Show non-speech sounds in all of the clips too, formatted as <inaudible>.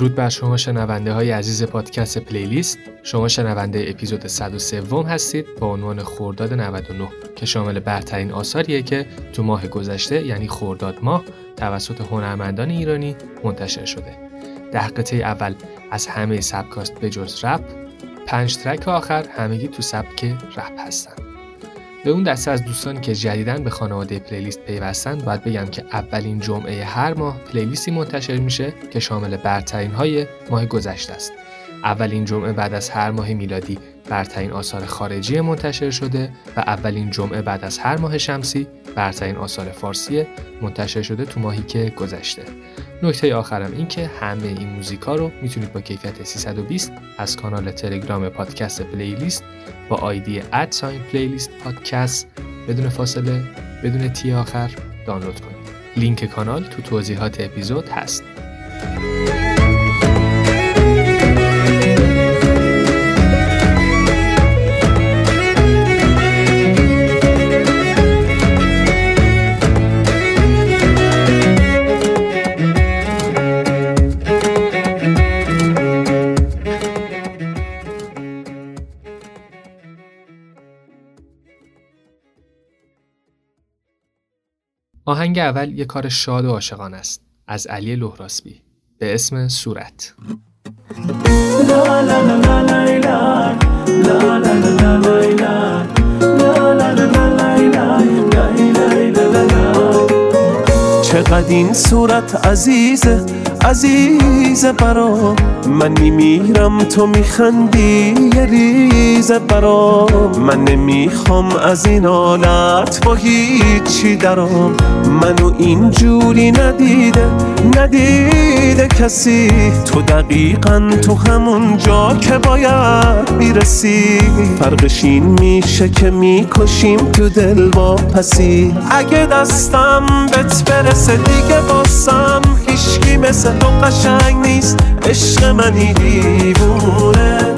درود بر شما شنونده های عزیز پادکست پلیلیست. شما شنونده اپیزود 103 هستید با عنوان خورداد 99 که شامل برترین آثاریه که تو ماه گذشته یعنی خورداد ماه توسط هنرمندان ایرانی منتشر شده. ده قطعه اول از همه سبکاست به جز رپ. پنج ترک آخر همگی تو سبک رپ هستن. به اون دسته از دوستانی که جدیدن به خانواده پلیلیست پیوستن باید بگم که اولین جمعه هر ماه پلیلیستی منتشر میشه که شامل برترین های ماه گذشته است. اولین جمعه بعد از هر ماه میلادی برترین آثار خارجی منتشر شده و اولین جمعه بعد از هر ماه شمسی برترین آثار فارسی منتشر شده تو ماهی که گذشته. نکته آخرم این که همه این موزیکا رو می‌تونید با کیفیت 320 از کانال تلگرام پادکست پلیلیست با آیدی ادساین پلیلیست پادکست بدون فاصله بدون تی آخر دانلود کنید. لینک کانال تو توضیحات اپیزود هست. آهنگ اول یه کار شاد و عاشقانه است از علی لهراسبی به اسم صورت چقدر این صورت عزیزه عزیزه برام من نمیرم تو میخندی یه ریزه برام من نمی‌خوام از این حالت با هیچی درام منو اینجوری ندیده ندیده کسی. تو دقیقا تو همون جا که باید می‌رسی. فرقش این میشه که می‌کشیم تو دل با پسی. اگه دستم بهت برسه دیگه باسم هیشکی مثل تو قشنگ نیست. عشق منی دیوونه.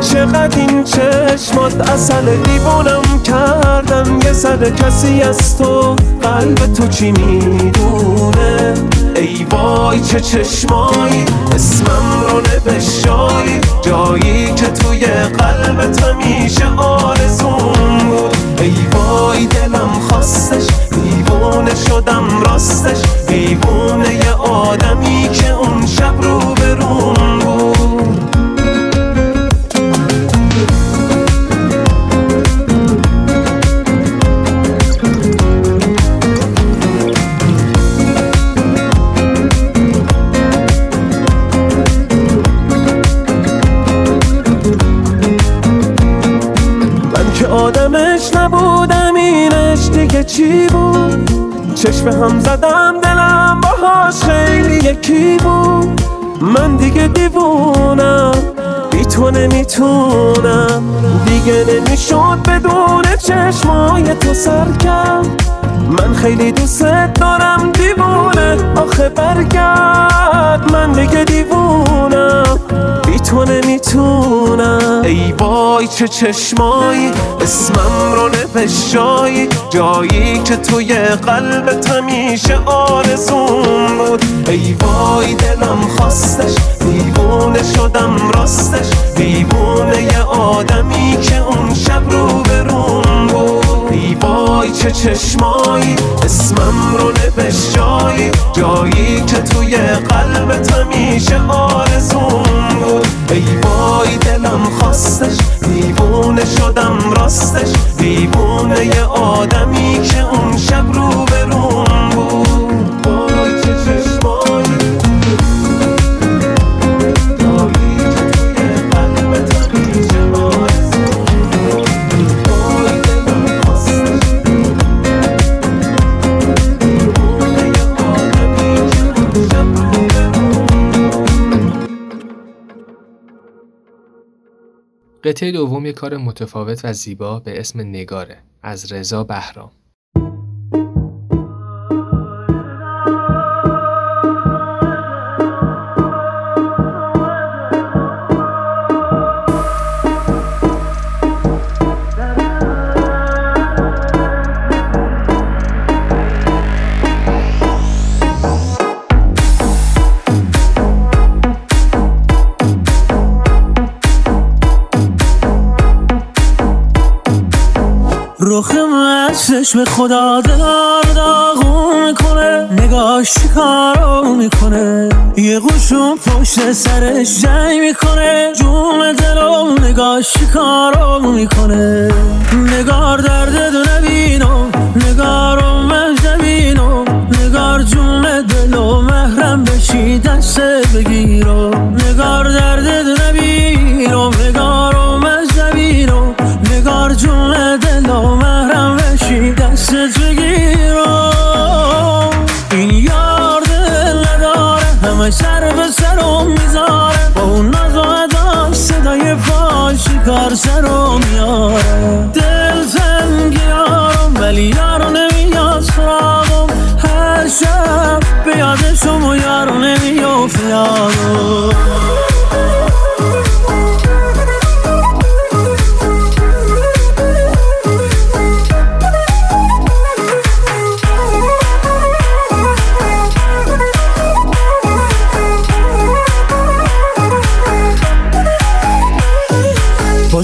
چقدر این چشمات اصل دیوونم کردن. یه سر کسی از تو قلب تو چی می‌دونه؟ ای وای چه چشمایی اسمم رو نوشایی جایی که توی قلبت همیشه آرزون بود. ای وای دلم خواستش دیوونه شدم راستش. دیوونه یه آدمی که اون شب رو برون دیگه چی بود؟ چشم هم زدم دلم باهاش خیلی یکی بود. من دیگه دیوونم بی تو نمی‌تونم. دیگه نمی‌شد بدون چشمای تو سرکم. من خیلی دوست دارم دیوونه آخه برگرد. من دیگه دیوونم. تو نمی‌تونم. ای وای چه چشمایی اسمم رو نوشایی جایی که توی قلبت همیشه آرزون بود. ای وای دلم خواستش دیوونه شدم راستش. دیوونه یه آدمی که اون شب رو ای وای چه چشمایی؟ اسمم رو نوشایی جایی که توی قلبت همیشه آرزون بود. ای وای دلم خواستش دیوونه شدم راستش. دیوونه یه آدمی که اون شب رو برون قطعه دوم یک کار متفاوت و زیبا به اسم نگاره از رضا بهرام. به خدا دلار داغو می‌کنه نگاش کارو می‌کنه. یه قشون پشت سرش جنگ می‌کنه جون دلو نگاش کارو می‌کنه. نگار درد دو نبینو نگارو مجدبینو نگار جون دلو محرم بشی دست بگیرو. نگار درد دو کار سرم میاره. دل تنگیارم ولی یارو نمیاد سراغم. هر شب به یادشم یارو یارو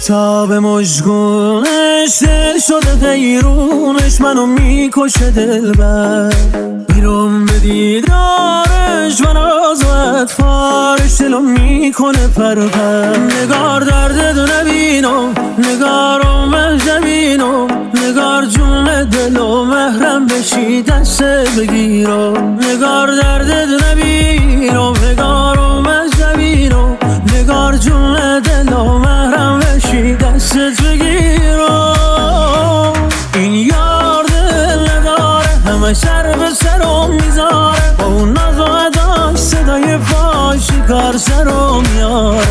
با تاب مجگونش دل شده غیرونش منو می‌کشه دل بر بیرون به دیدارش من از و اطفارش دلو می‌کنه پر پر نگار درد دو نبینم نگارو مهجبینم نگار جون دلو محرم بشی دست بگیرم نگار درد دو نبینم نگارو مهجبینم نگار جون دلو محرم دستت بگیرم این یار دل نداره همه سر به سرم می‌ذاره. با اون ناز و اداش صدای پاش کار سرم میاره.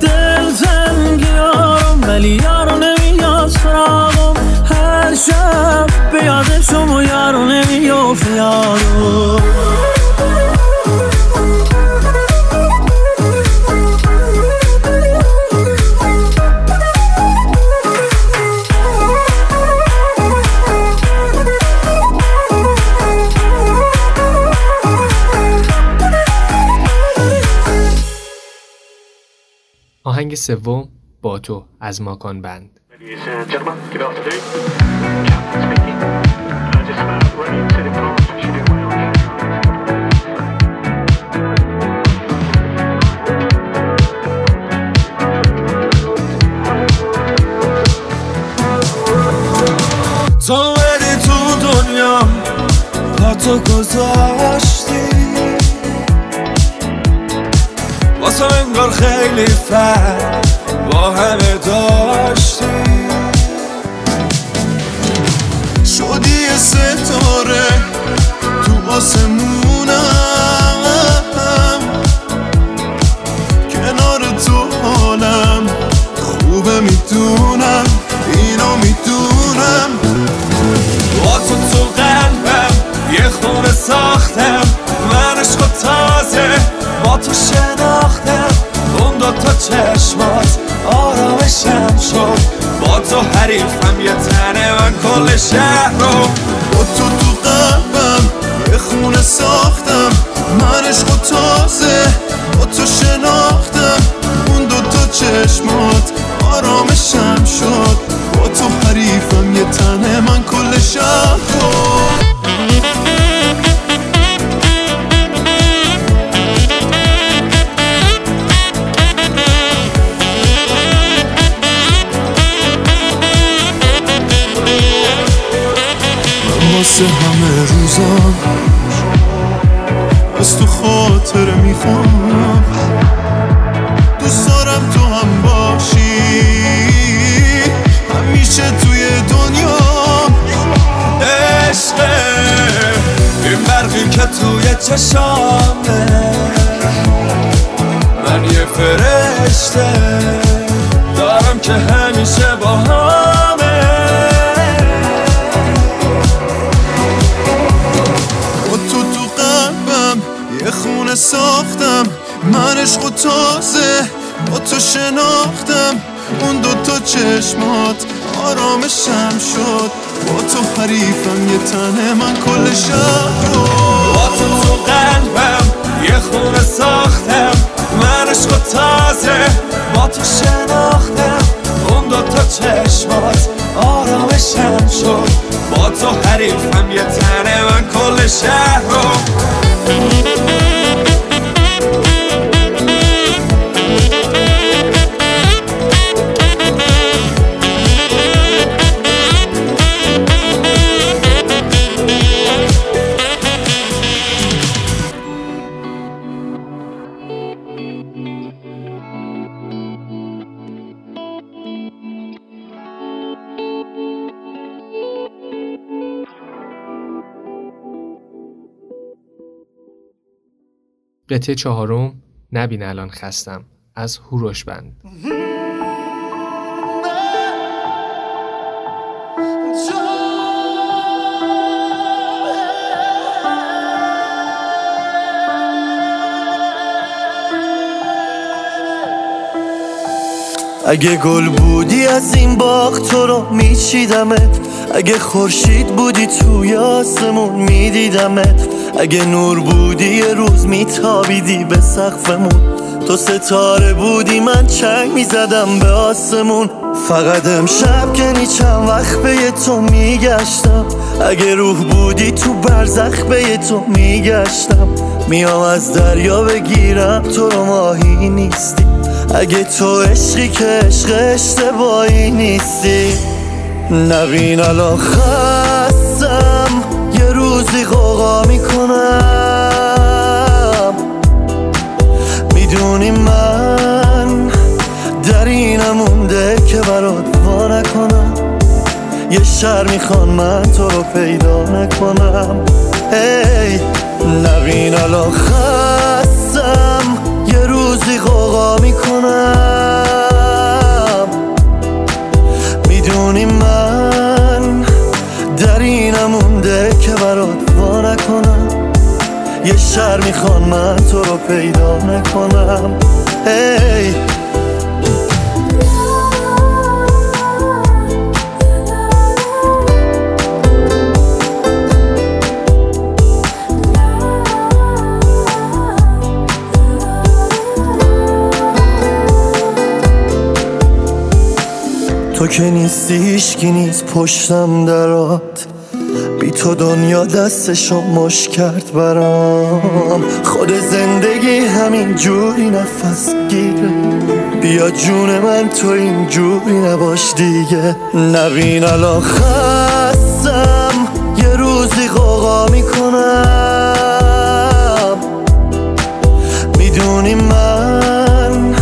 دل تنگیارم ولی یارو نمیاد سراغم. هر شب به یادشم و یارو نمیافت یارو. آهنگ سوم با تو از ماکان بند. تو تو دنیا با تو گذاشتی. واسه انگار خیلی فرق با همه داشتی. شدی ستاره تو آسمونم. کنار تو حالم خوبه می‌دونم اینو می‌دونم با تو تو قلبم یه خونه ساختم من عشق با تو شناختم اون دو تا چشمات آرامشم شد. با تو حریفم یه تنه من کل شهر رو. با تو تو قلبم یه خونه ساختم. من عشق و تازه با تو شناختم. اون دو تا چشمات آرامشم شد. با تو حریفم یه تنه من کل شهر واسه همه روزا. از تو خاطر می‌خوام. دوست دارم تو هم باشی. همیشه توی دنیا عشق. این برقی که توی چشامه. من یه فرشته. دارم که همیشه با همه عشق و تازه. با تو شناختم اون دو تا چشمات. آرامشم شد. با تو حریفم یه تنه من کل شهر رو با تو تو قلبم یه خونه ساختم. من عشق و تازه. با تو شناختم اون دو تا چشمات. آرامشم شد. با شهر رو قطعه چهارم نبین الان خستم. از هوروش بند. اگه گل بودی از این باغ تو رو میچیدمت. اگه خورشید بودی توی آسمون میدیدمت. اگه نور بودی یه روز میتابیدی به سقفمون. تو ستاره بودی من چنگ می‌زدم به آسمون. فقط امشب که چند وقت به تو میگشتم. اگه روح بودی تو برزخ به تو میگشتم. میام از دریا بگیرم تو رو ماهی نیستی. اگه تو عشقی که عشق اشتباهی نیستی. نبین الان خستم یه روزی قوقا می‌کنم. می‌دونی من در اینم مونده که برات وا نکنم. یه شر می‌خوان من تو رو پیدا نکنم. هی نبین الان خستم. یه روزی قوقا می‌کنم. می‌دونی من در اینم مونده که برات نکنم. یه شر می‌خوان من تو رو پیدا نکنم. هی تو که نیستی هیچکی نیست پشتم درات. بی تو دنیا دستشو مش کرد برام. خود زندگی همین جوری نفس گیره بیا جون من تو این جوری نباش دیگه. نبین الان خستم یه روزی قوقا می‌کنم. می‌دونی من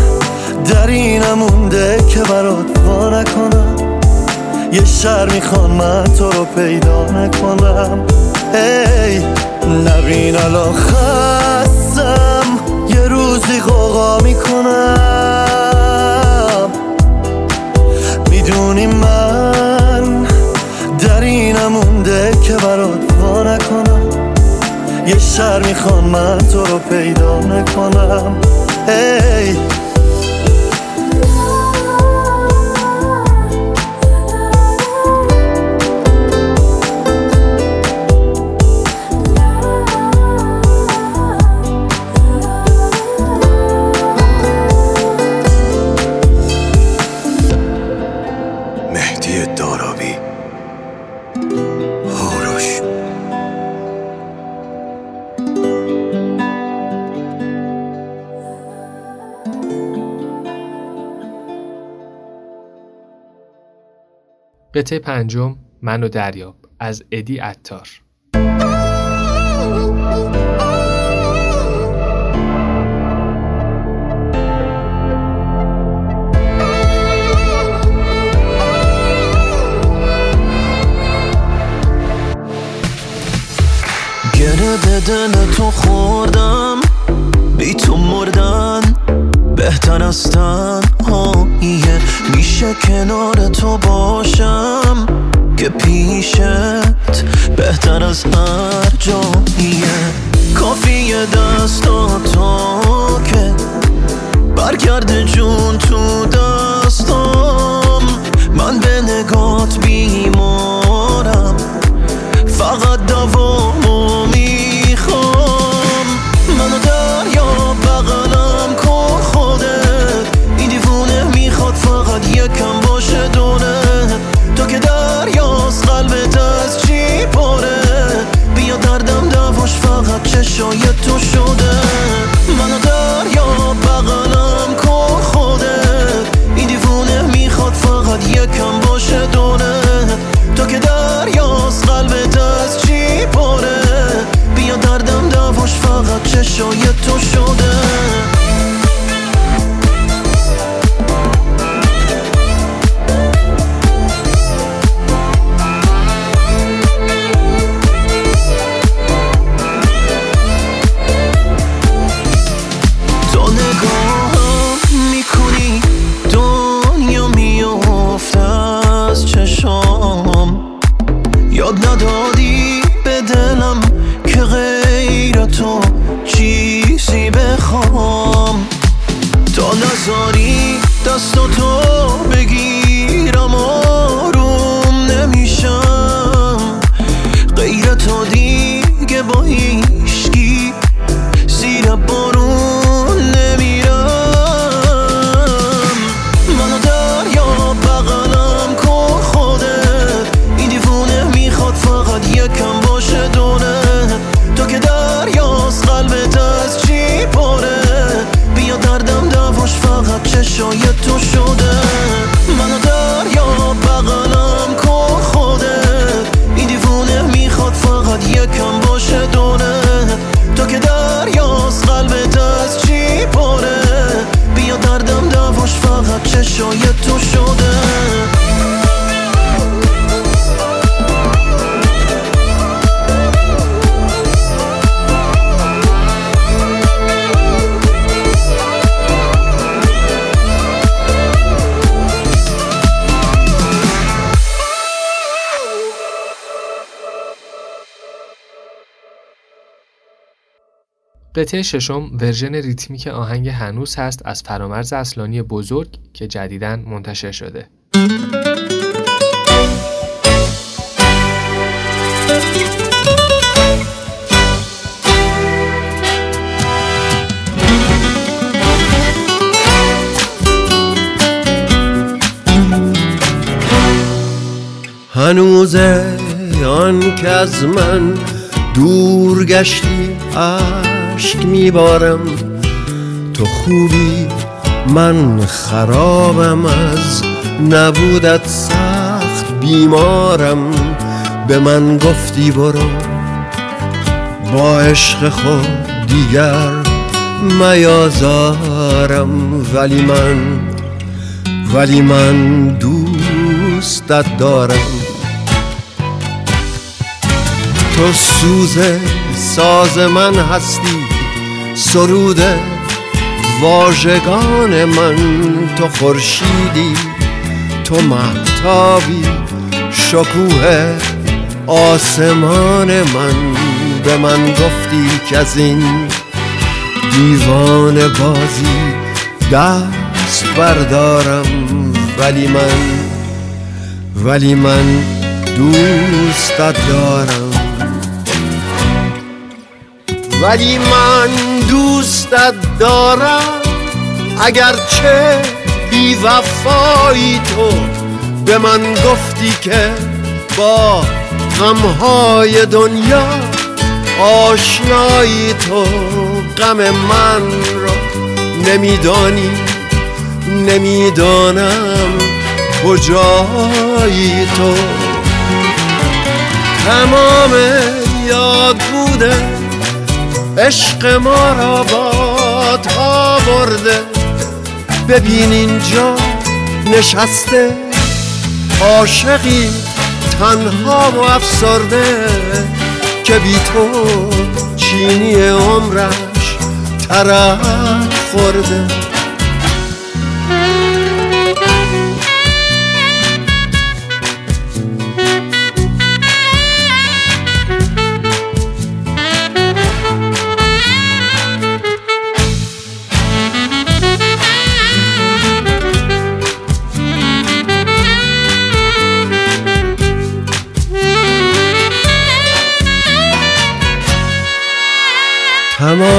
در اینم مونده که برات وا نکنم. یه شر می‌خوان من تو رو پیدا نکنم. هی نبین الان خستم یه روزی قوقا می‌کنم. می‌دونی من در اینم مونده که برات وا نکنم. یه شر می‌خوان من تو رو پیدا نکنم. هی قطعه پنجم من و دریاب از ادی اتار گره بدن تو خوردم بی تو مردن بهتر از تنهاییه میشه کنار تو باشم که پیشت بهتر از هر جاییه. کافیه دستاتو که برگرد جون تو دستام. من به نگات بیمارم چشای تو شده. منو دریا بغلم کن خودت. این دیوونه می‌خواد فقط یکم باشه دونه. تو که دریاست قلبت از چی پاره بیا دردم دواش فقط چشای تو شده. دواش فقط چشای تو شده. قطعه ششم ورژن ریتمیک آهنگ هنوز هست از فرامرز اصلانی بزرگ که جدیداً منتشر شده. هنوزه آن که از من دور گشتی عشق میبارم. تو خوبی من خرابم از نبودت سخت بیمارم. به من گفتی برو با عشق خود دیگر میازارم. ولی من ولی من دوستت دارم. تو سوز ساز من هستی سرود واژگان من. تو خورشیدی تو محتابی شکوه آسمان من. به من گفتی که از این دیوان بازی دست بردارم. ولی من ولی من دوستت دارم. ولی من دوستت دارم. اگرچه بی وفایی تو به من گفتی که با غمهای دنیا آشنایی تو غم من را نمیدانی. نمی‌دانم کجایی تو. تمام یاد بوده عشق ما را بادها برده. ببین اینجا نشسته عاشقی تنها و افسرده. که بی تو چینی عمرش ترک خورده.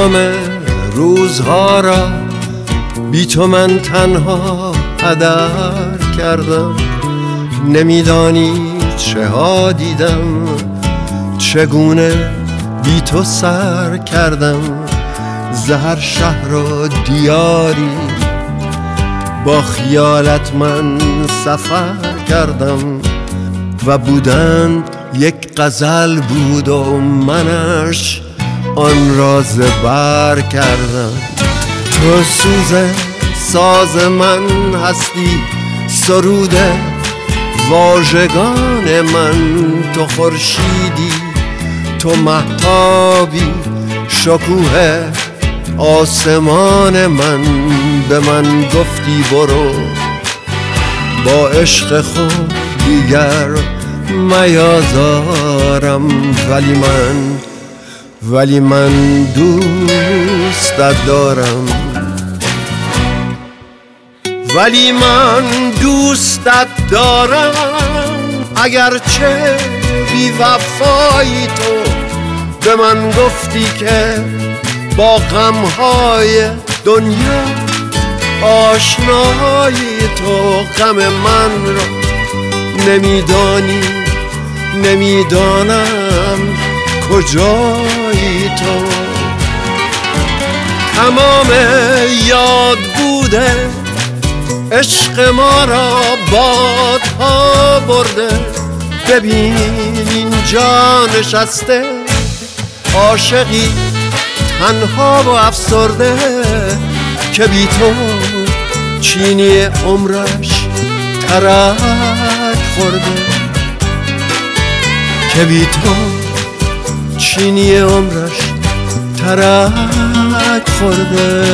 تمام روزها را بی تو من تنها هدر کردم. نمیدانی چه ها دیدم چگونه بی تو سر کردم. زهر شهر و دیاری با خیالت من سفر کردم و بودن یک غزل بود و منش آن را زبر کردم. تو سوز ساز من هستی سروده واژگان من. تو خورشیدی تو محتابی شکوه آسمان من. به من گفتی برو با عشق خود دیگر میازارم. ولی من ولی من دوستت دارم. ولی من دوستت دارم. اگرچه بی وفایی تو به من گفتی که با غمهای دنیا آشنایی تو غم من را نمیدانی نمی‌دانم کجایی تو. تمام یاد بوده عشق ما را بادها برده. ببین اینجا نشسته عاشقی تنها و افسرده. که بی تو چینی عمرش ترک خورده. که بی تو چینی عمرش ترک خورده.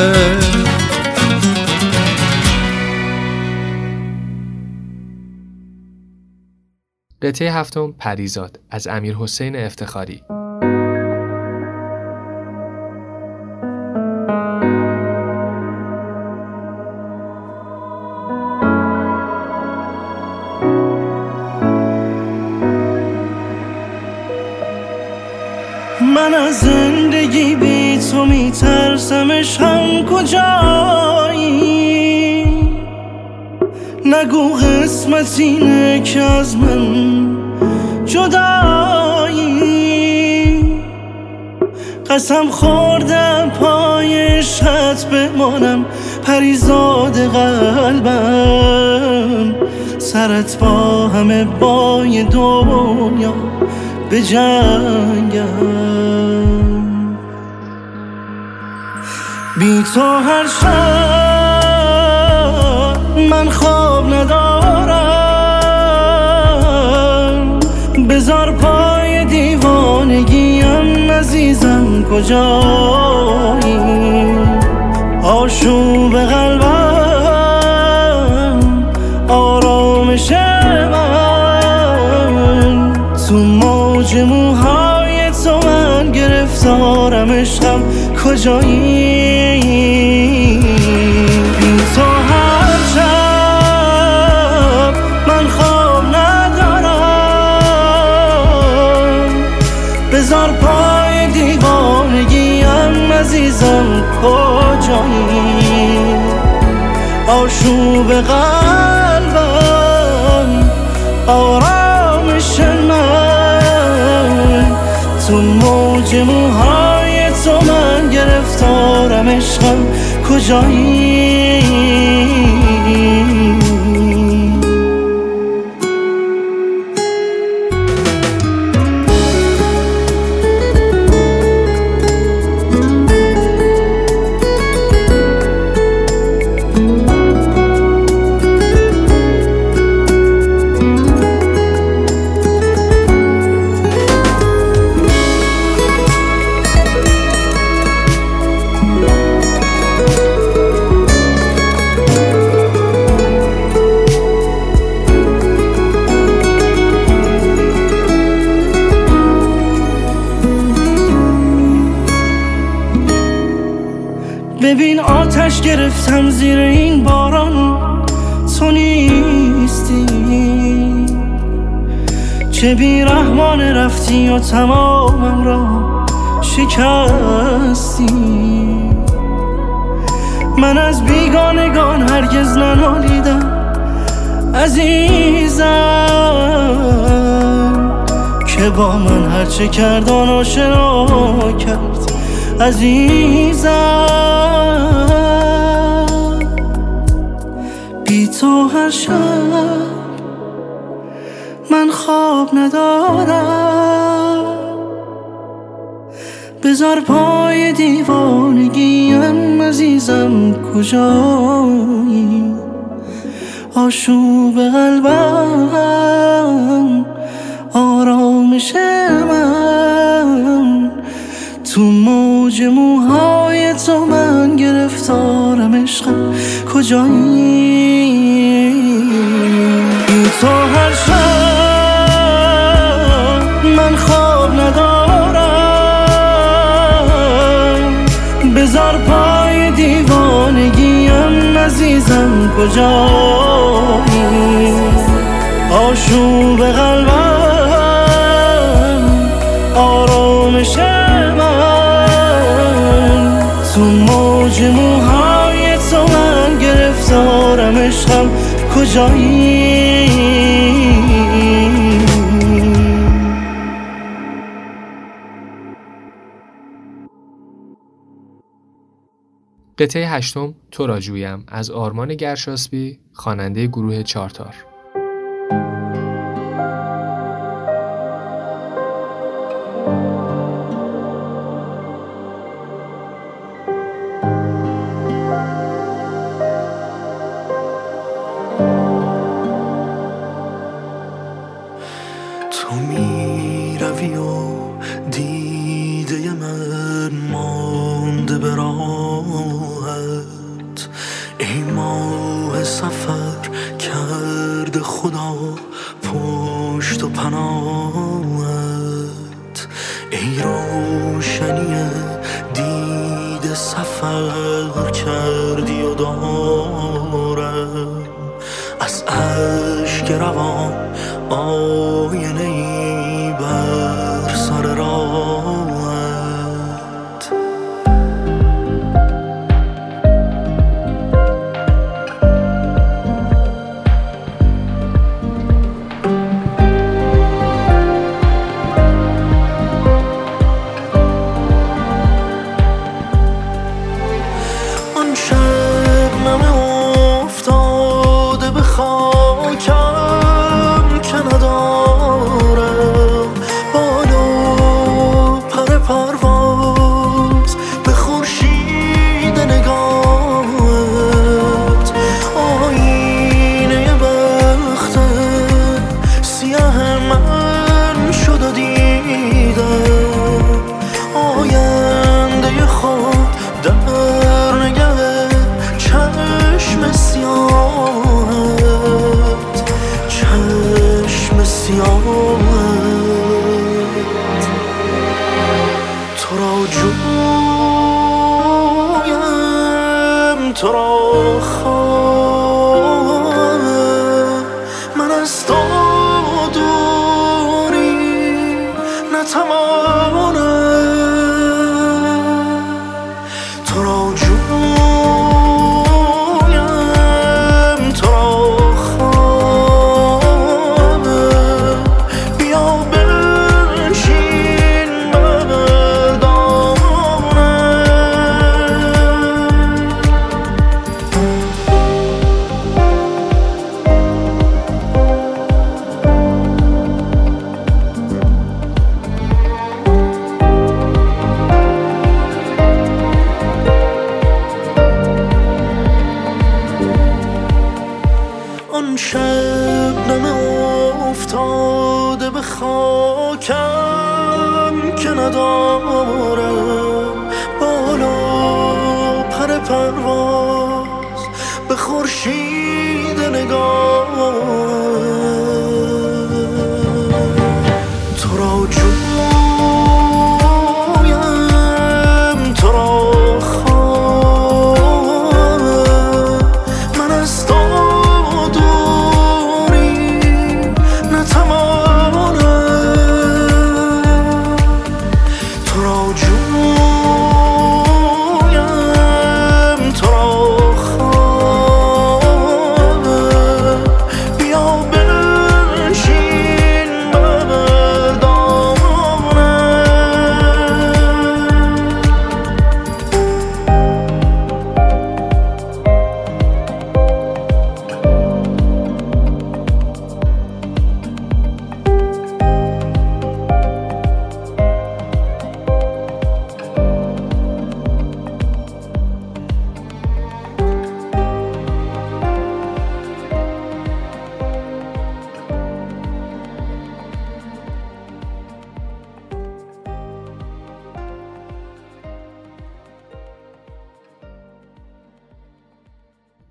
قطعه هفتم پریزاد از امیر حسین افتخاری. هم کجایی؟ نگو قسمت اینه که از من جدایی. قسم خوردم پای شط بمانم پریزاد قلبم. سرت با همه بای دنیا به جنگم. بی تو هر شب من خواب ندارم. بزار پای دیوانگیم عزیزم کجایی؟ آشوب قلبم آرامش من. تو موج موهای تو من گرفتارم عشقم کجایی؟ آشوب قلبم آرامش من تو موج موهای تو من گرفتارم عشقم کجایی؟ چه بی رحمان رفتی و تمامم را شکستی. من از بیگانگان هرگز ننالیدم عزیزم که با من هرچه کردان آشنا کرد عزیزم. بی تو هر شب من خواب ندارم. بزار پای دیوانگیم عزیزم کجایی؟ آشوب قلبم آرامش من. تو موج موهای تو من گرفتارم عشقم کجایی؟ تو هر شب من خواب ندارم. بزار پای دیوانگیم عزیزم کجایی؟ آشوب قلبم آرامشم کجایی؟ قطعه هشتم تو را جویم. از آرمان گرشاسبی خواننده گروه چارتار تو می و throat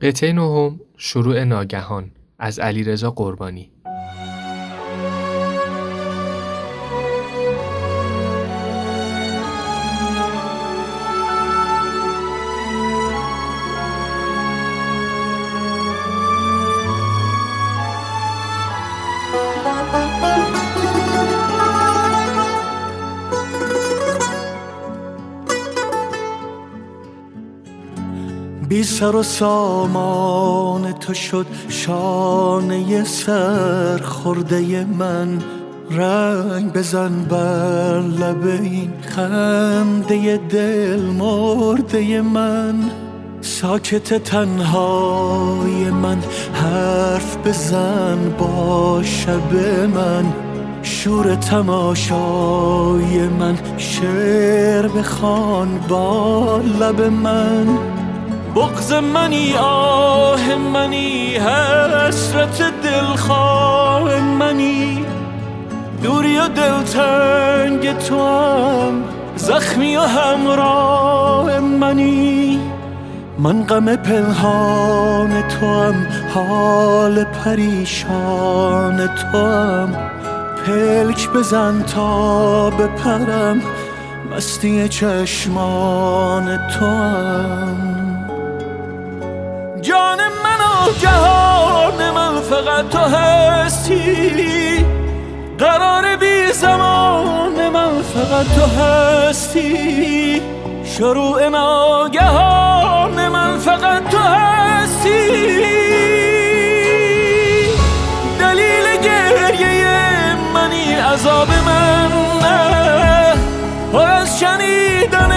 قطعه نهم شروع ناگهان از علیرضا قربانی. سر و سامان تو شد شانه سر خورده من. رنگ بزن بر لب این خنده دل مرده من. ساکت تنهای من حرف بزن با شب من. شور تماشای من شعر بخوان با لب من. بغز منی آه منی حسرت دلخواه منی. دوری و دلتنگ تو هم زخمی و همراه منی. من غم پنهان تو هم حال پریشان تو هم. پلک بزن تا بپرم مستی چشمان تو هم. جان من و جهان من فقط تو هستی. قرار بی زمان من فقط تو هستی. شروع ناگهان من فقط تو هستی. دلیل گریه منی عذاب من نه. پر از شنیدن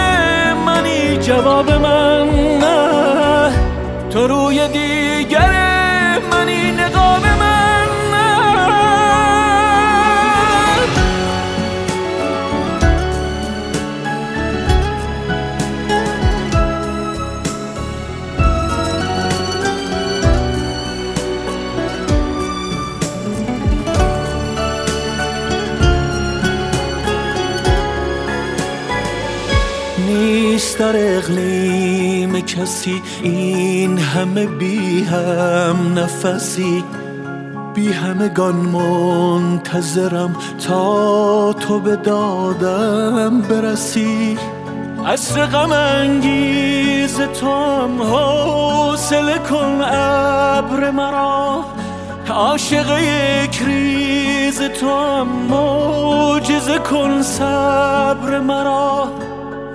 منی جواب من کسی این همه بی هم نفسی. بی همگان منتظرم تا تو به دادم برسی. عصر غم انگیز تو هم حوصله کن ابر مرا. عاشق یک ریز تو هم کن صبر مرا.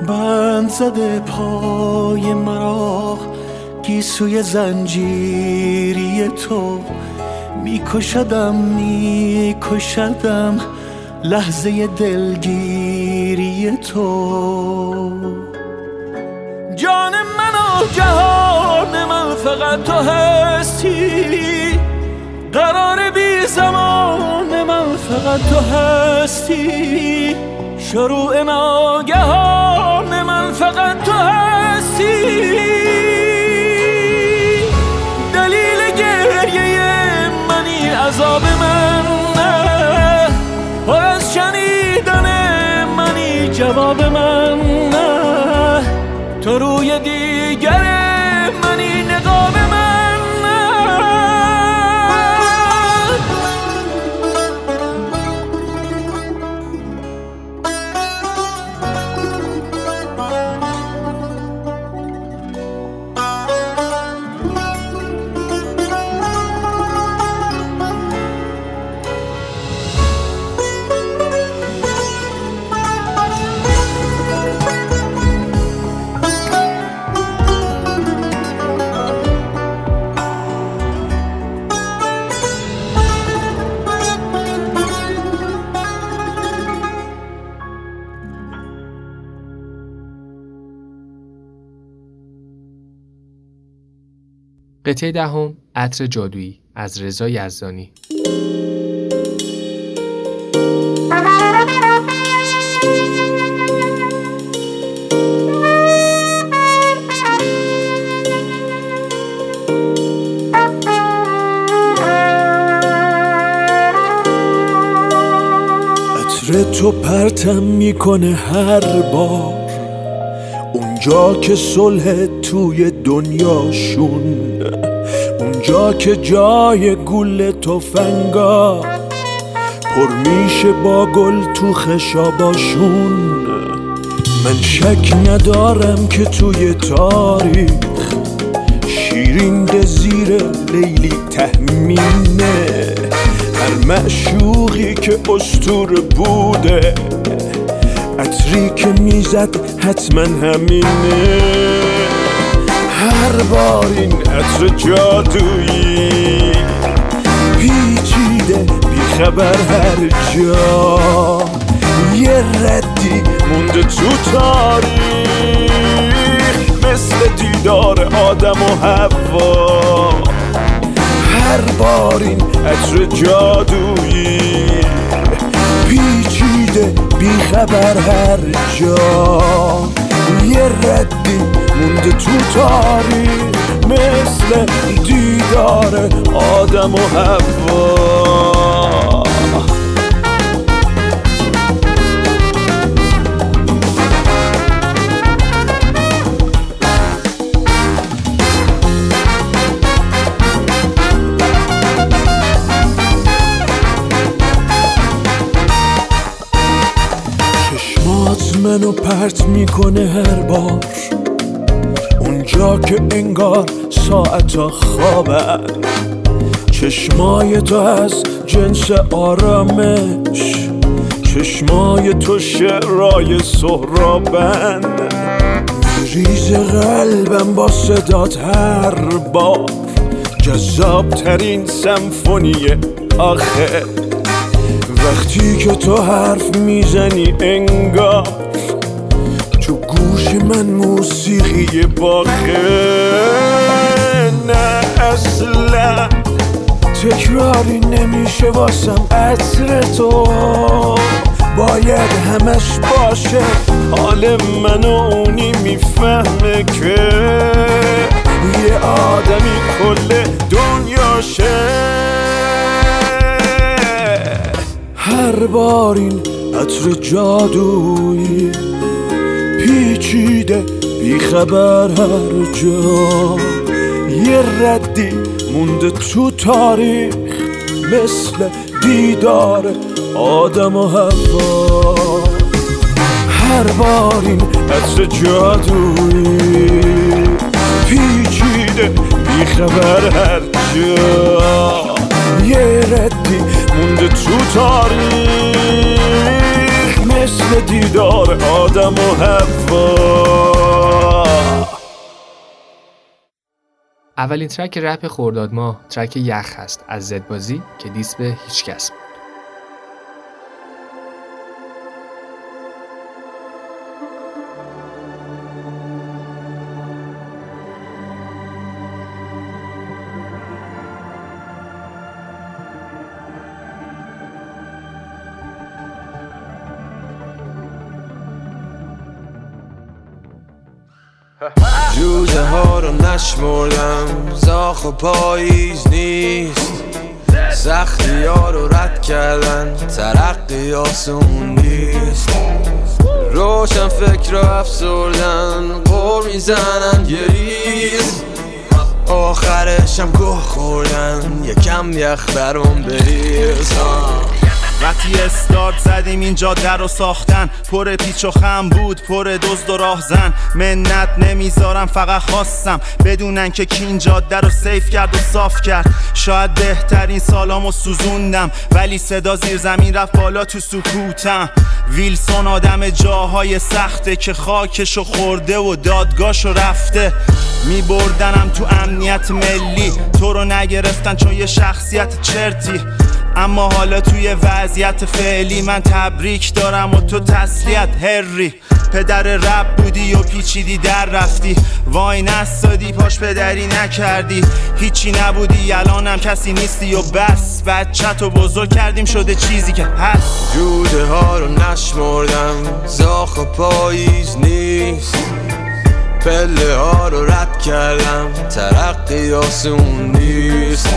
بند زده پای مرا گیسوی زنجیری تو میکشدم میکشدم لحظه دلگیری تو. جان من و جهان من فقط تو هستی قرار بی زمان من فقط تو هستی. شروع ناگهان فقط تو هستی. دلیل گریه منی عذاب من نه. پر از شنیدن منی جواب من نه. تو روی قطعه دهم عطر جادویی از رضا یزدانی. تو پرتم می‌کنه هر بار. اونجا که صلح توی دنیاشون. جا که جای گل تفنگا پر میشه با گل تو خشاباشون. من شک ندارم که توی تاریخ شیرین زیر لیلی تهمینه هر معشوقی که استور بوده عطری که می‌زد حتما همینه. هر بار این عطر جادویی پیچیده بیخبر هر جا. یه ردی مونده تو تاریخ مثل دیدار آدم و هوا هر بار این عطر جادویی پیچیده بیخبر هر جا. یه ردی مونده تو تاریخ مثل دیدار آدم و هوا منو پرت می‌کنه هر بار. اونجا که انگار ساعت خوابن چشمای تو از جنس آرامش. چشمای تو شعرای سهرابن ریز قلبم با صدات هر بار. جذاب ترین سمفونی آخر. وقتی که تو حرف می‌زنی انگار گوش من موسیقی باخه نه اصلا. تکراری نمیشه واسم عطر تو. باید همش باشه حال من و اونی می‌فهمه که یه آدمی کل دنیاشه. هر بار این عطر جادویی پیچیده بیخبر هر جا. یه ردی مونده تو تاریخ مثل دیدار آدم و هوا هر بار این عطر جادویی پیچیده بیخبر هر جا. یه ردی مونده تو تاریخ. مثل دیدار آدم و هوا اولین ترک رپ خورداد ما ترک یخ هست. از زدبازی که دیست به هیچ کس. نشمردم زاخ و پاییز نیست. سختی ها رو رد کردن ترقی آسون نیست. روشن فکر رو افسردن قور می‌زنن یه ریز. آخرشم گوه خوردن یکم یخ برام بریز. وقتی استارت زدیم این جاده رو ساختن. پر پیچ و خم بود پر دزد و راهزن منت نمی‌ذارم فقط خواستم بدونن که کی این جاده رو سیف کرد و صاف کرد. شاید بهترین سالامو سوزوندم ولی صدا زیر زمین رفت بالا تو سکوتم. ویلسون آدم جاهای سخته که خاکشو خورده و دادگاهشو رفته. میبردنم تو امنیت ملی. تو رو نگرفتن چون یه شخصیت چرتی. اما حالا توی وضعیت فعلی من تبریک دارم و تو تسلیت هری. پدر رب بودی و پیچیدی در رفتی. وای نستادی پاش پدری نکردی. هیچی نبودی الانم کسی نیستی و بس. بچه تو بزرگ کردیم شده چیزی که هست. جوده ها رو نشمردم زاخ و پاییز نیست. پله ها رو رد کردم ترقی آسون نیست.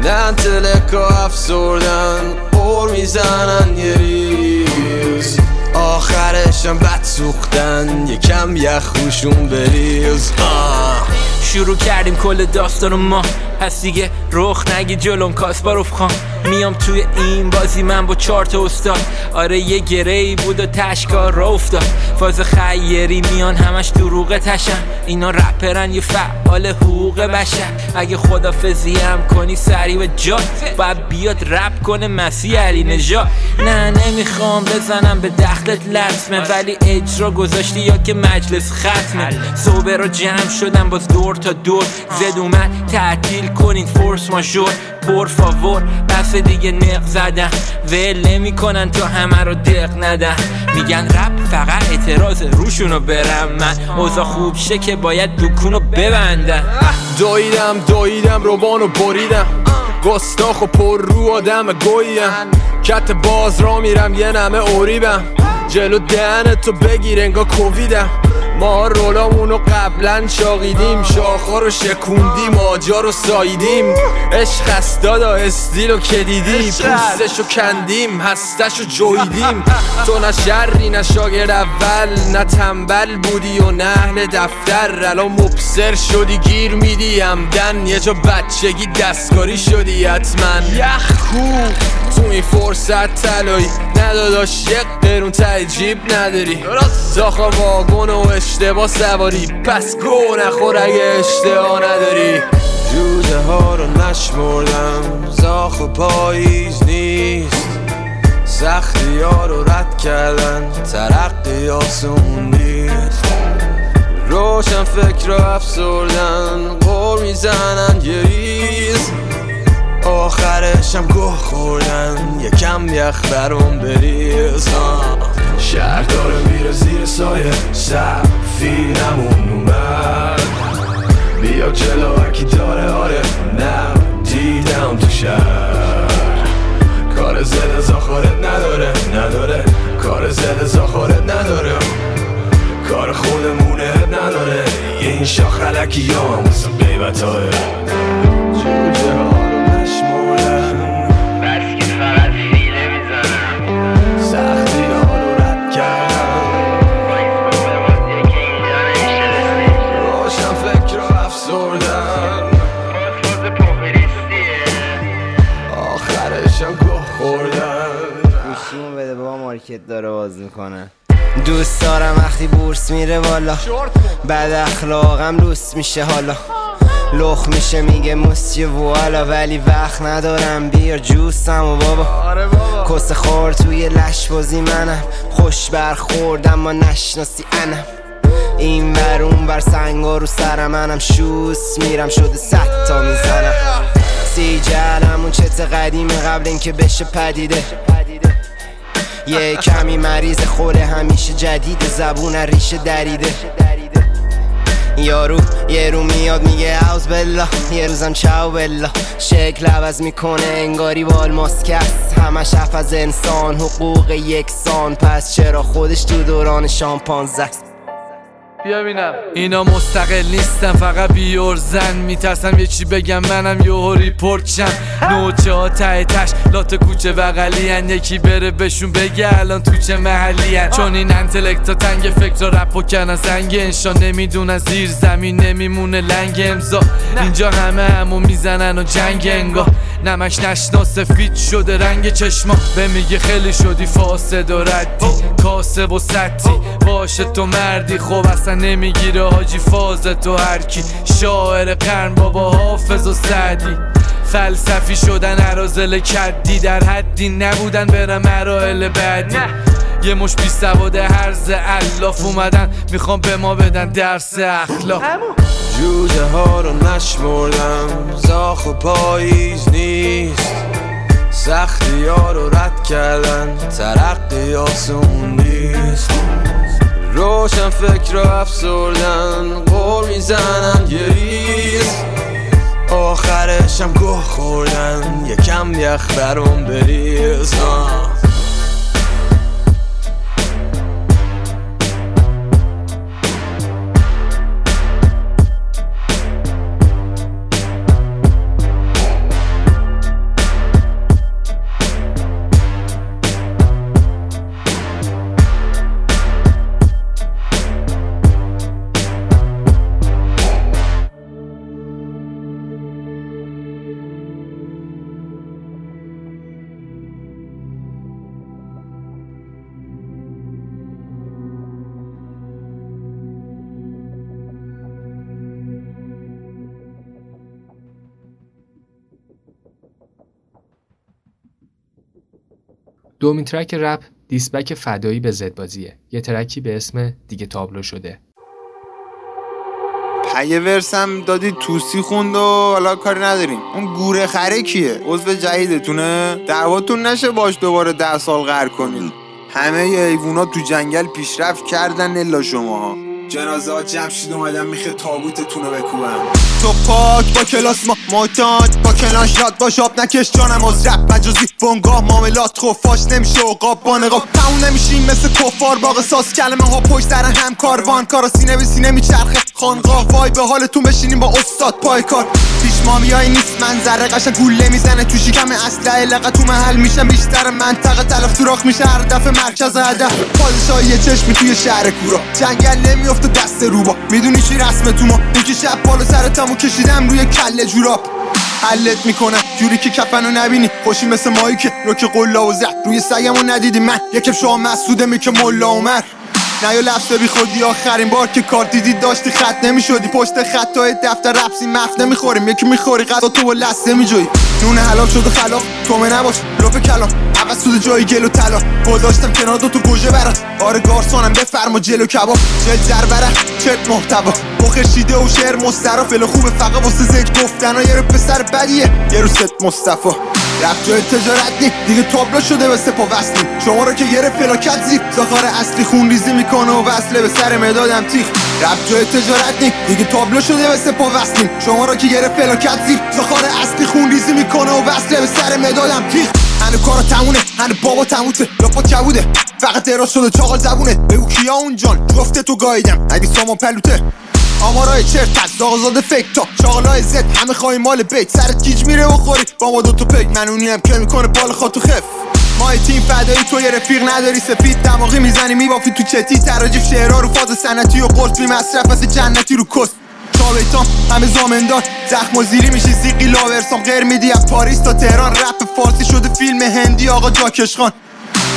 این انتلکا افسردن پر می‌زنن یه ریز آخرشم بد سوختن یکم یخ روشون بریز آه. شروع کردیم کل داستان ما پس دیگه رخ نگی جلوم کاسپاروف خان. میام توی این بازی من با چارت استاد. آره یه گره بود و تشکار را افتاد. فاز خیری میان همش دروغ تشن. اینا رپرن یه فعال حقوق بشر. اگه خدافزی هم کنی سری و جا. باید بیاد رپ کنه مسیح علی نجا نه نمی‌خوام بزنم به دختت لطمه. ولی اجرا گذاشتی یا که مجلس ختمه. صوبه رو جمع شدم باز دور تا دور. زد اومد تعطیل کنین فورس ماژور پر فاور بس دیگه نق زدن. ول نمی‌کنن تا همه رو دق ندن. میگن رپ فقط اعتراض روشونو برم. من اوضاع خوب شه که باید دکونو ببندن دویدم دویدم روبانو بریدم. گستاخ و پر رو آدم گویم کت باز را میرم یه نمه اوریبم. جلو دهن تو بگیر انگا کوویدم. ما رولامونو قبلا شاقیدیم شاخا رو شکوندیم آجا رو ساییدیم. عشق است دادا استیل و کدیدی پوستشو کندیم هستشو جویدیم. <laughs> تو نه شری نه شاگرد اول نه تنبل بودی و نه اهل دفتر. الان مبصر شدی گیر میدی همدن یه جا بچگی دستکاری شدی حتما. یخ کو. تو این فرصت تلایی نداداش یک قرون ته جیب نداری زاخا واگن و اشتباه سواری پس گو نخور اگه اشتها نداری. جوده ها رو نشمردم زاخ و پاییز نیست. سختی ها رو رد کردن ترقی آسون نیست. روشن فکر رو افسردن قور می‌زنن یه ریز. آخرشم گوه خوردن یکم یخ برام بریز. آه. شهر داره میره زیر سایه. سفینمون اومد. بیا جلو هرکی داره آره. نه دیدم تو شهر. کار زده زاخارت نداره. نداره. کار زده زاخارت نداره. کار خودمونه نداره. این شاخ علکی یا هم واسه قیبت های مارکت داره باز می‌کنه. دوست دارم وقتی بورس میره بالا. بعد اخلاقم لوس میشه حالا. لخ میشه میگه مستی والا. ولی وقت ندارم بیار جوسم و بابا. کس خور توی لش بازی منم. خوش برخوردم ما نشناسی انم. این ور اون ور سنگا رو سر منم. شوس میرم شده صد تا می‌زنم. سی اون چت قدیمه قبل اینکه بشه پدیده. یه کمی مریض خوره همیشه جدید زبون ریشه دریده. یارو یه رو میاد میگه اوز بلا یه روزم چاو بلا شکل عوض می‌کنه انگاری بال ماسکست همش حرف از انسان حقوق یکسان. پس چرا خودش تو دوران شامپانزه است؟ بیا بینم. اینا مستقل نیستن فقط بیورزن میترسم یه چی بگم منم یه ریپورت شم. نوچه ها ته تش لات کوچه بغلی هن. یکی بره بهشون بگه الان تو چه محلی هن. چون این انتلکت ها تنگ فکر رپ و کنن زنگ انشا نمی‌دونن زیر زمین نمیمونه لنگ امضا. اینجا همه همو می‌زنن و جنگ انگا. نمک نشنا سفید شده رنگ چشما. به میگه خیلی شدی فاسد و ردی. کاسب و سطی باشه تو مردی. خب اصلا نمی‌گیره حاجی فاز تو هرکی. شاعر قرن بابا حافظ و سعدی. فلسفی شدن عرازل کدی در حدی نبودن برم مراحل بعدی. یه مش بی سواد هرز الاف اومدن می‌خوام به ما بدن درس اخلاق. جوجه ها رو نشمردم زاخ و پاییز نیست. سختی ها رو رد کردن ترقی آسون نیست. روشن فکر رو افسردن قول می‌زنن یه ریز. آخرشم گوه خوردن یکم یخ بریز. دومین ترک رپ دیسبک فدایی به زدبازیه یه ترکی به اسم دیگه تابلو شده. پیه ورسم دادی توسی خوند و حالا کاری نداریم. اون گوره خره کیه؟ عضو جدیدتونه؟ دعواتون نشه باش دوباره ده سال غر کنید همه ی تو جنگل پیشرفت کردن الا شماها. جنازه ها جمشید اومدن میخه تابوتتون رو بکوبم تو پاک با کلاس ما معتاد با کلاش راد با شاب نکش جانم از رپ مجازی بونگاه معاملات خفاش نمیشه و قاب با نقاب تموم نمیشیم مثل کفار با قصاص کلمه ها پشت سر هم کاروان کارا سینه به سینه میچرخه. خانقاه وای به حالتون بشینیم با استاد پای کار. پیش مامیایی نیست منظره قشن گوله می‌زنه. تو شکم اسلحه لقه تو محل میشه بیشتر منطقه تلف سوراخ میشه. هر دفعه مرکز هدف. پادشاهی چشمی توی شهر کورا. جنگل نمیفته دست روبا می‌دونی چی رسم تو ما؟ اینکه شب بالا سرتمو کشیدم روی کله جوراب. حلت می‌کنم جوری که کفنو نبینی. خوشی مثل مایی که رو که قلا و زد روی سگمو ندیدی من. یکم شما مسعوده می که ملا عمر. نه یا لفظ بی خودی آخرین بار که کار دیدی داشتی خط نمی‌شدی. پشت خطای دفتر رپسی مفت نمی‌خوریم. یکی می‌خوری غذا تو با لسته میجوی نون حلال شده خلاف تومه نباش لپ کلام عوض سود جای گل و طلا. گذاشتم کنار دو تو گوژه برم آره گارسونم بفرما جلو کباب. جل جر برم چرت محتوا. بخیر شیده و شعر مسترا. فل خوبه فقط واسه زک گفتن یه رو پسر بدیه. یه رو ست مصطفی. رفت جای تجارت نی. دیگه تابلو شده به سپا وصلی. شما رو که گرفت فلاکت زیر. زخار اصلی خون ریزی می‌کنه و وصله به سر مدادم تیخ رفت جای تجارت نی. دیگه تابلو شده به سپا وصلی. شما رو که گرفت فلاکت زیر. زخار اصلی خون ریزی می‌کنه و وصله به سر مدادم تیخ هنو کارا تمونه هنو بابا تموته لاپا کبوده. فقط دراز شده چاقال زبونه. بگو کیا اون جان؟ جفته تو گاییدم. اگه سامان پلوته. آمارای چرت از آزاد فکر تا شاغلای زد. همه خواهی مال بیت. سرت گیج میره بخوری با ما دوتا پک منونی هم که می‌کنه بال خاطو خف. ما تیم فدایی تو یه رفیق نداری. سفید دماغی می‌زنی. میبافی تو چتی. تراجیف شعرها رو فاز سنتی و قرص بی مصرف. از جنتی رو کست چاویتام همه زامندار زخم و زیری میشه. زیقی لاورسام غیر میدی از پاریس تا تهران. رپ فارسی شده فیلم هندی. آقا جاکش خان.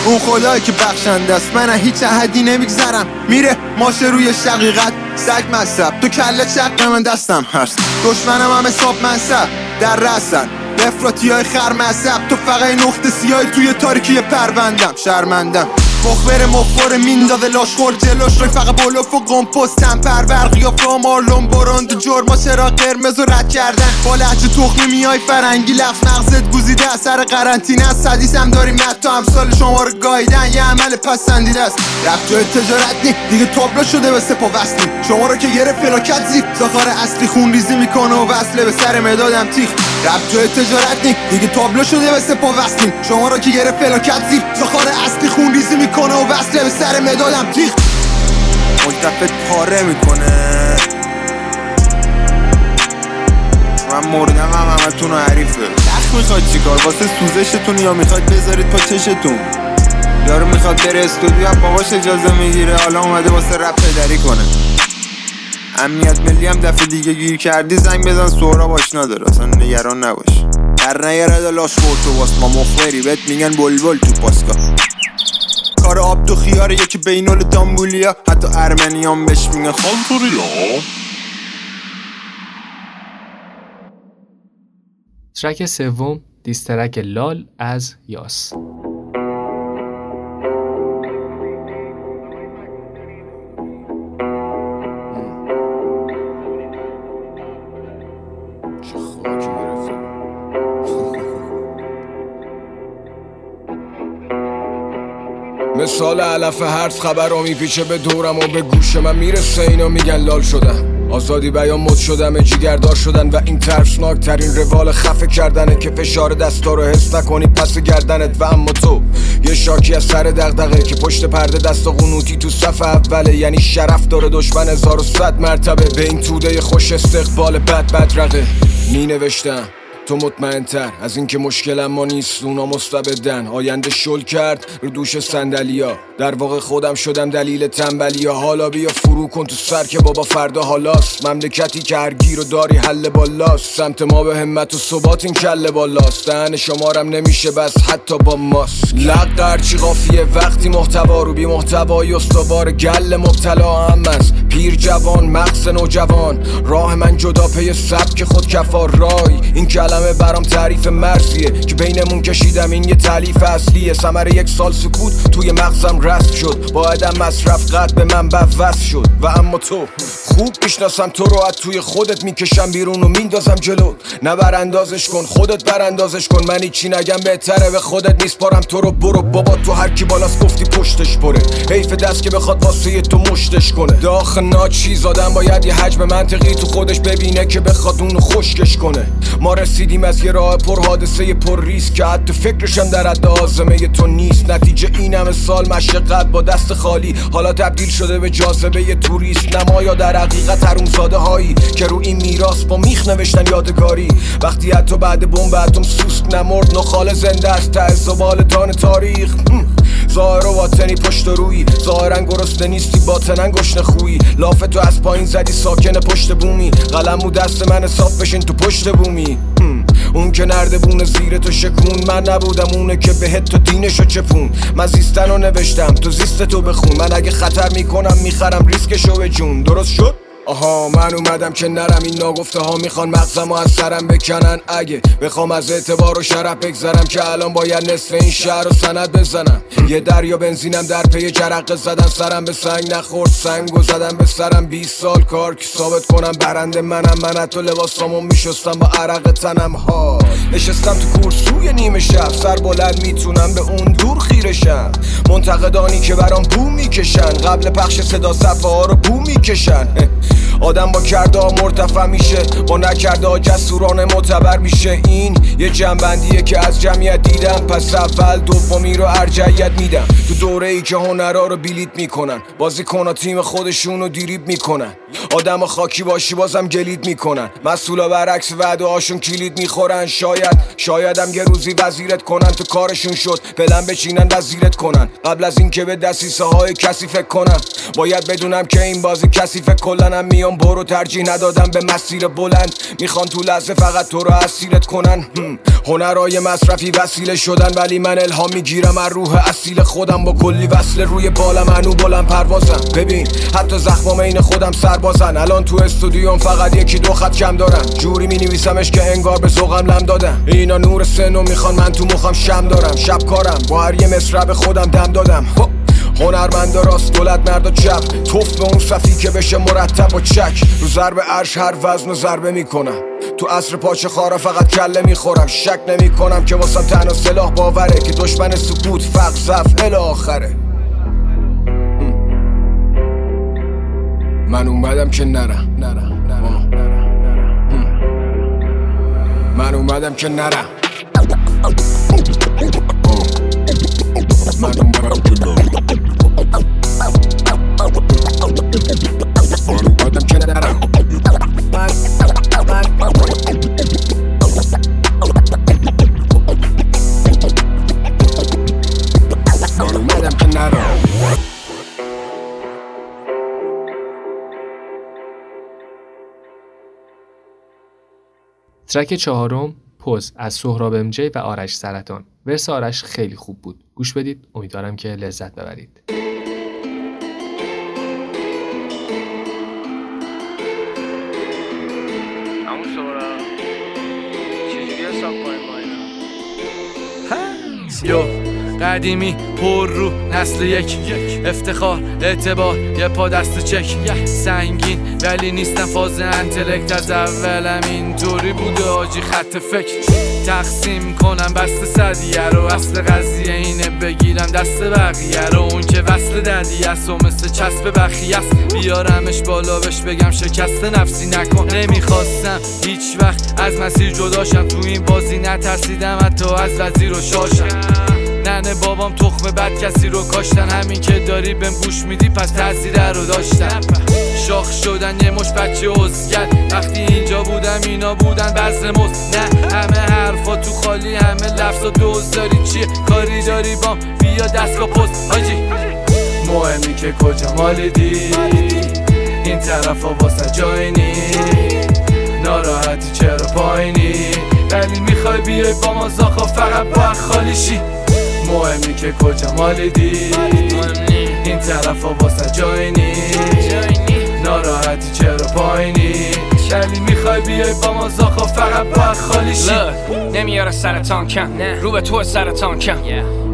اون خدایی که بخشنده است. من هیچ حدی نمیگذرم. میره ماشه روی شقیقت. سگ مصب تو کله چق من دستم هست. دشمنم هم حساب منصب در رسن افراتی های خر مصب تو فقط نقطه سیاهی توی تاریکی پروندم. شرمندم. مخبر میندازه لاش خور جلوش روی فقط بلوف و قمپستم پرور قیافه مارلون براند و جرما چرا قرمز و رد کردن؟ با لحجه تخمی میای فرنگی لفظ مغزت گوزیده اثر قرنطینه است. هم داریم تو امثال شما رو گاییدن. یه عمل پسندیده است. رفت جای تجارت نی. دیگه تابلو شده به سپا وصلی. شما رو که گرفت فلاکت زیر. زخار اصلی خون ریزی می‌کنه و وصله به سر مدادم تیخ رفت جای تجارت نی. دیگه تابلو شده به سپا وصلی. شما رو که گرفت فلاکت زیر. زخار اصلی خون ریزی می‌کنه و وصله به سر مدادم تیخ ملتفت پاره می‌کنه. من مردم هم همتون رو حریفه. یخ می‌خواد چیکار؟ واسه سوزشتون یا می‌خواد بذارید پا چشتون؟ یارو می‌خواد بره استودیو هم باباش اجازه می‌گیره. حالا اومده واسه رپ پدری کنه. امنیت ملی هم دفعه دیگه گیر کردی زنگ بزن سهراب آشنا داره. اصلا نگران نباش. در نیارد لاش تو واس ما مخبری بهت میگن بلبل تو پاسکا کار آب تو خیاره یکی بینال دامبولیا. حتی ارمنیان بهش میگن. خالتوریا ترک سوم دیسترک لال از یاس. مثال علف هرز خبر رو میپیچه به دورم و به گوش من می‌رسه اینا میگن لال شدم آزادی بیان مد شدم جیگردار شدن و این ترسناک ترین روال خفه کردنه که فشار دستا رو حس نکنی پس گردنت و اما تو. یه شاکی از سر دغدغه که پشت پرده دست قنوتی تو صف اوله. یعنی شرف داره دشمن هزار و صد مرتبه. به این توده خوش استقبال بد بد رقه می نوشتم تو مطمئن تر از اینکه مشکلم ما نیست. اونا مستبدن. آینده شل کرد رو دوش سندلیا در واقع خودم شدم دلیل تنبلیا حالا بیا فرو کن تو سر که بابا فردا حالاست. مملکتی که هر گیر و داری حل بالاست سمت ما به همت و ثبات این کله بالاست دهن شمارم نمیشه بس. حتی با ماست لق هرچی قافیه؟ وقتی محتوا رو بی محتوای استوار گل مبتلا هم از پیر جوان مغز نوجوان راه من جدا پی سبک خود کفار رای این کلم کلمه برام تعریف مرزیه. که بینمون کشیدم این یه تعلیف اصلیه. سمر یک سال سکوت توی مغزم رست شد. با عدم مصرف قد به من وست شد. و اما تو خوب می‌شناسم تو رو از توی خودت می‌کشم بیرون و میندازم جلو. نه براندازش کن خودت براندازش کن. من چی نگم بهتره به خودت میسپارم تو رو برو بابا تو هر کی بالاست گفتی پشتش پره حیف دست که بخواد واسه تو مشتش کنه. داخل ناچیز آدم باید یه حجم منطقی تو خودش ببینه که بخواد اونو خشکش کنه. ما رسیدیم از یه راه پر حادثه پر ریسک که حتی فکرشم در حد آزمه. تو نیست نتیجه این همه سال مشقت با دست خالی. حالا تبدیل شده به جاذبه توریست نمایا در حقیقت حرومزاده هایی که رو این میراث با میخ نوشتن یادگاری. وقتی حتی بعد بمب اتم سوسک نمرد نخال زنده است دان تاریخ. ظاهر و باطنی پشت و روی. ظاهرا گرسنه نیستی باطنا گشنه خویی لاف تو از پایین زدی ساکن پشت بومی. قلم و دست من صاف بشین تو پشت بومی. اون که نردبون زیر تو شکوند. من نبودم اونه که بهت تو دینشو چپون. من زیستن رو نوشتم تو زیست تو بخون. من اگه خطر می‌کنم می‌خرم ریسکشو به جون. درست شد؟ آها من اومدم که نرم. این ناگفته ها می‌خوان مغزم از سرم بکنن. اگه بخوام از اعتبار و شرف بگذرم که الان باید نصف این شهر رو سند بزنم. یه دریا بنزینم در پی جرقه زدن سرم به سنگ نخورد سنگ و زدم به سرم. 20 سال کار که ثابت کنم. برنده منم من حتی لباسامو میشستم با عرق تنم ها. نشستم تو کورسوی نیمه شب. سر بلند می‌تونم به اون دور خیرشم. منتقدانی که برام بو می‌کشن. قبل پخش صدا صفحه ها رو بو می‌کشن. آدم با کرده ها مرتفع میشه با نکرده ها جسورانه معتبر میشه. این یه جنبندیه که از جمعیت دیدم. پس اول دومی رو ارجعیت میدم. تو دوره ای که هنرها رو بیلیت می‌کنن بازی کنا تیم خودشون رو دیریب می‌کنن. آدم خاکی باشی بازم گلید می‌کنن. مسئولا برعکس وعده هاشون کلید می‌خورن. شاید شایدم یه روزی وزیرت کنن تو کارشون شد. پلن بچینن وزیرت کنن. قبل از اینکه به دستیسه های کسی فکر کنم. باید بدونم که این بازی کسی فکر کلنم میام برو ترجیح ندادم به مسیر بلند. می‌خوان تو لحظه فقط تو رو اسیرت کنن. هنرهای مصرفی وسیله شدن ولی من الهام می‌گیرم. از روح اصیل خودم با کلی وصل روی بالم انو بلند پروازم. ببین حتی زخمام این خودم سربازن. الان تو استودیوم فقط یکی دو خط کم دارم جوری می نویسمش که انگار به ذوقم لم دادم اینا نور سنو می‌خوان من تو مخم شم دارم. شب کارم. با هر یه مصرع خودم دم دادم. هو. هنرمند راست دولت مرد و چپ. توف به اون صفی که بشه مرتب و چک. رو ضرب عرش هر وزن و ضربه می‌کنم. تو عصر پاچه خارا فقط کله می‌خورم. شک نمی‌کنم که واسم تنها سلاح باوره که دشمن سکوت فقر ال آخره. من اومدم که نرم. نرم. نرم. من اومدم که نرم. من اومدم که نرم. ترک چهارم پوز از سهراب امجی و آرش سرطان. ورس آرش خیلی خوب بود. گوش بدید. امیدوارم که لذت ببرید. همون قدیمی پر رو نسل یک. افتخار اعتبار یه پا دست چک. سنگین ولی نیستم فاز انتلکت. از اولم اینطوری بوده آجی خط فکر. تقسیم کنم بست صدیه رو. اصل قضیه اینه بگیرم دست بقیه رو. اون که وصل دردی است و مثل چسب بخی است. بیارمش بالا بش بگم شکست نفسی نکن. نمی‌خواستم هیچ وقت از مسیر جداشم. تو این بازی نترسیدم حتی از وزیر و شاشم. ننه بابام تخم بد کسی رو کاشتن. همین که داری بهم گوش میدی پس تاثیر رو داشتن شاخ شدن یه مش بچه ازگل وقتی اینجا بودم اینا بودن بزر مز نه همه حرفا تو خالی همه لفظا دوز داری. چیه کاری داری بام بیا دستگاه پست. حاجی. مهمی که کجا مالیدی این طرف ها واسه جای ناراحتی چرا پایینی؟ ولی می‌خوای بیای با ما زاخا فقط با خالی شی. مهمی که کجا مالیدی این طرف ها واسه جای نی. ناراحتی چرا پایینی ولی می‌خوای بیای با ما زاخا فقط باید خالی شی. نمیاره سرطان کم. رو به تو سرطان کم.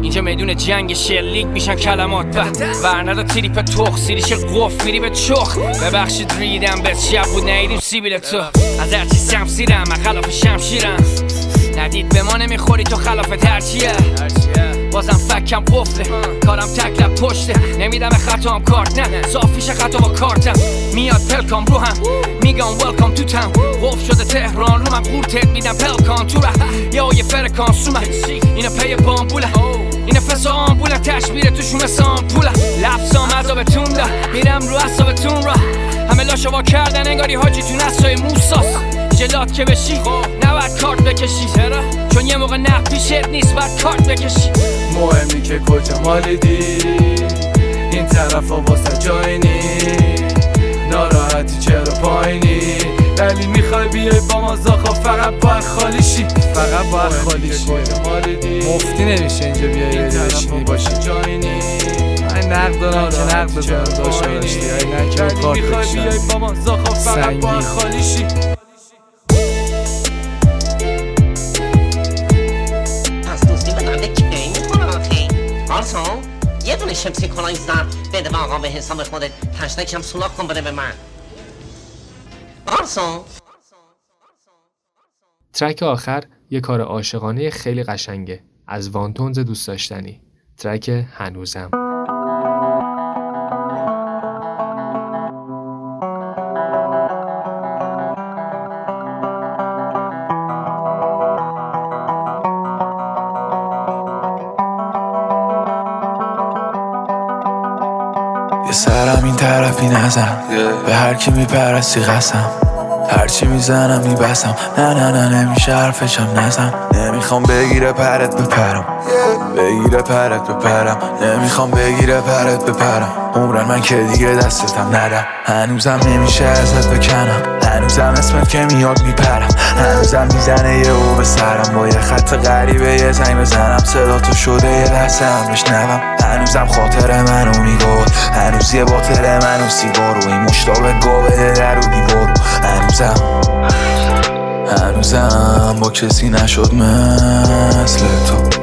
اینجا میدون جنگ شلیک میشن کلمات به ورندا تریپ تخ سیریش قف میری به چخ. ببخشید ریدم به شب بود نیدیم سیبیل تو. از هرچی سمسیرم من خلاف شمشیرم. ندید به ما نمی‌خوری تو خلاف ترچیه. بازم فکم قفله کارم تکلب پشته. نمیدم خطام کارت. نه صافیش خطا با کارتم. میاد پلکام رو هم. میگم ولکام تو تاون قف شده تهران رو من قورتت میدم. پلکان تو ره یا یه فرکان سومه اینا پی بامبوله. این فس آمبوله. تشبیره توشون مثل آمپوله لفظام عذابتون ده میرم رو اصابتون را. همه لاشو وا کردن انگاری حاجی تو نسای موساس جلات که بشی. نباید کارت بکشی. چون یه موقع نه پیشت نیست باید کارت بکشی. مهمی که کجا مالیدی این طرف ها واسه جای ناراحتی چرا پایینی؟ ولی می‌خوای بیای با ما زاخا فقط باید خالی شی. فقط باید خالی شی. مفتی نمیشه اینجا بیای بشینی باشی جای نی. من نقد دارم که نقد بزنم داشته داشتی نه که کارت می‌خوای بیای آرسون یه دونه شمسی کلاه زن بده به آقا به حساب خودت. تشنکم سولاخ کن بده به من. آرسون ترک آخر یه کار عاشقانه خیلی قشنگه. از وانتونز دوست داشتنی. ترک هنوزم. طرفی نزن. به هر کی میپرستی قسم هرچی می‌زنم میبسم. نه نه نه نمیشه حرفشم نزن. نمی‌خوام بگیره پرت بپرم بگیره پرت بپرم نمی‌خوام بگیره پرت بپرم عمرن من که دیگه دستتم ندم هنوزم نمیشه ازت بکنم. هنوزم اسمت که میاد میپرم. هنوزم می‌زنه یه او به سرم. با یه خط غریبه یه زنگ بزنم. صدا تو شده یه لحظه هم بشنوم. هنوزم خاطر منو می‌گفت. هنوز یه باطل منو سیگارو این مشتاق گابه در و دیوارو هنوزم. هنوزم با کسی نشد مثل تو.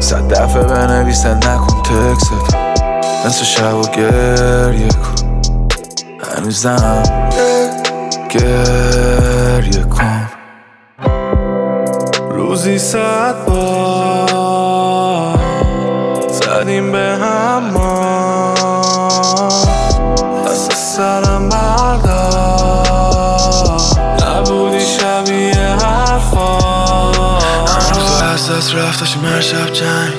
صد دفعه بنویسه نکن تکست نصف شب و گریه کن. هنوزم گریه کن. روزی صد بار از رفت داشتیم هر شب جنگ.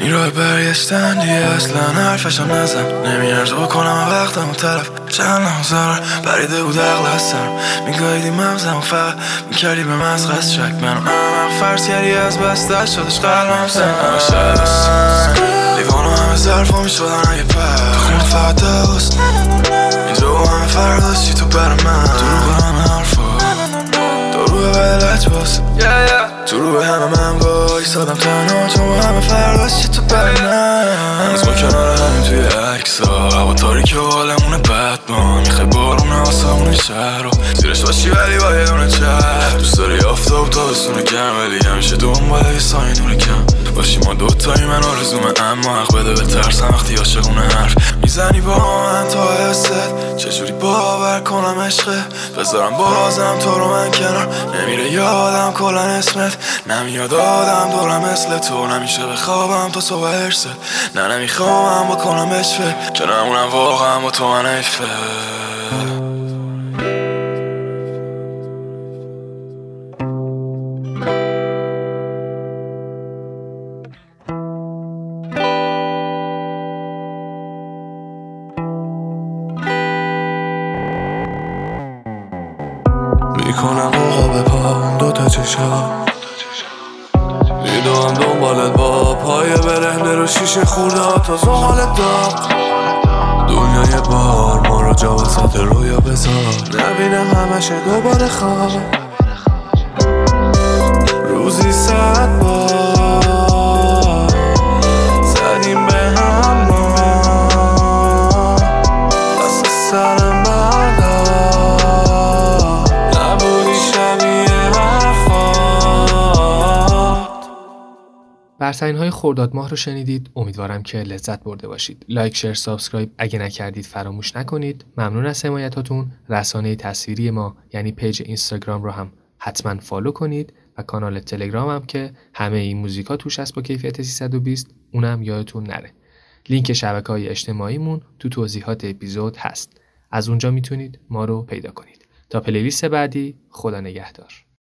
نیروی برگشتن دیگه اصلا حرفشم نزن. نمیارزه بکنم وقتم و طرف. چند لحظه بریده بود عقل از سرم. میگاهیدی مغزم و فقط می‌کردی به مزغز شک. منو احمق فرض کردی از بس دست شدش قلبم سن شاید لیوانو همه ظرفا می‌شدن اگه پر. خونت فقط دوست اینجا با همه فرداشتی تو بر من؟ دروغ همه حرفا. دروغ بدلت باز تو رو به همه من وای سادم تنها تو همه فرداشتی تو رو زیرش باشی ولی با یه دونه چهر دوست داری آفتاب تابستون گرم ولی همیشه دنبال یه سایه نور کم باشی ما دوتایی من آرزومه اما حق بده به ترسم وقتی عاشقونه حرف می‌زنی با من تا حست چجوری باور کنم عشقه بذارم بازم تو رو من کنار نمیره یادم کلا اسمت نمیاد آدم دورم مثل تو نمیشه بخوابم تا صبح ارست نه نمی‌خوام بکنم بشفه که نمونم واقعا با تو من ایفه خرداد ماه رو شنیدید. امیدوارم که لذت برده باشید. like share subscribe اگه نکردید فراموش نکنید. ممنون از حمایتاتون. رسانه تصویری ما یعنی پیج اینستاگرام رو هم حتما follow کنید و کانال تلگرام هم که همه این موزیکا توش هست با کیفیت 320 اونم یادتون نره. لینک شبکه های اجتماعیمون تو توضیحات اپیزود هست. از اونجا می‌تونید ما رو پیدا کنید. تا playlist بعدی خدا نگهدار.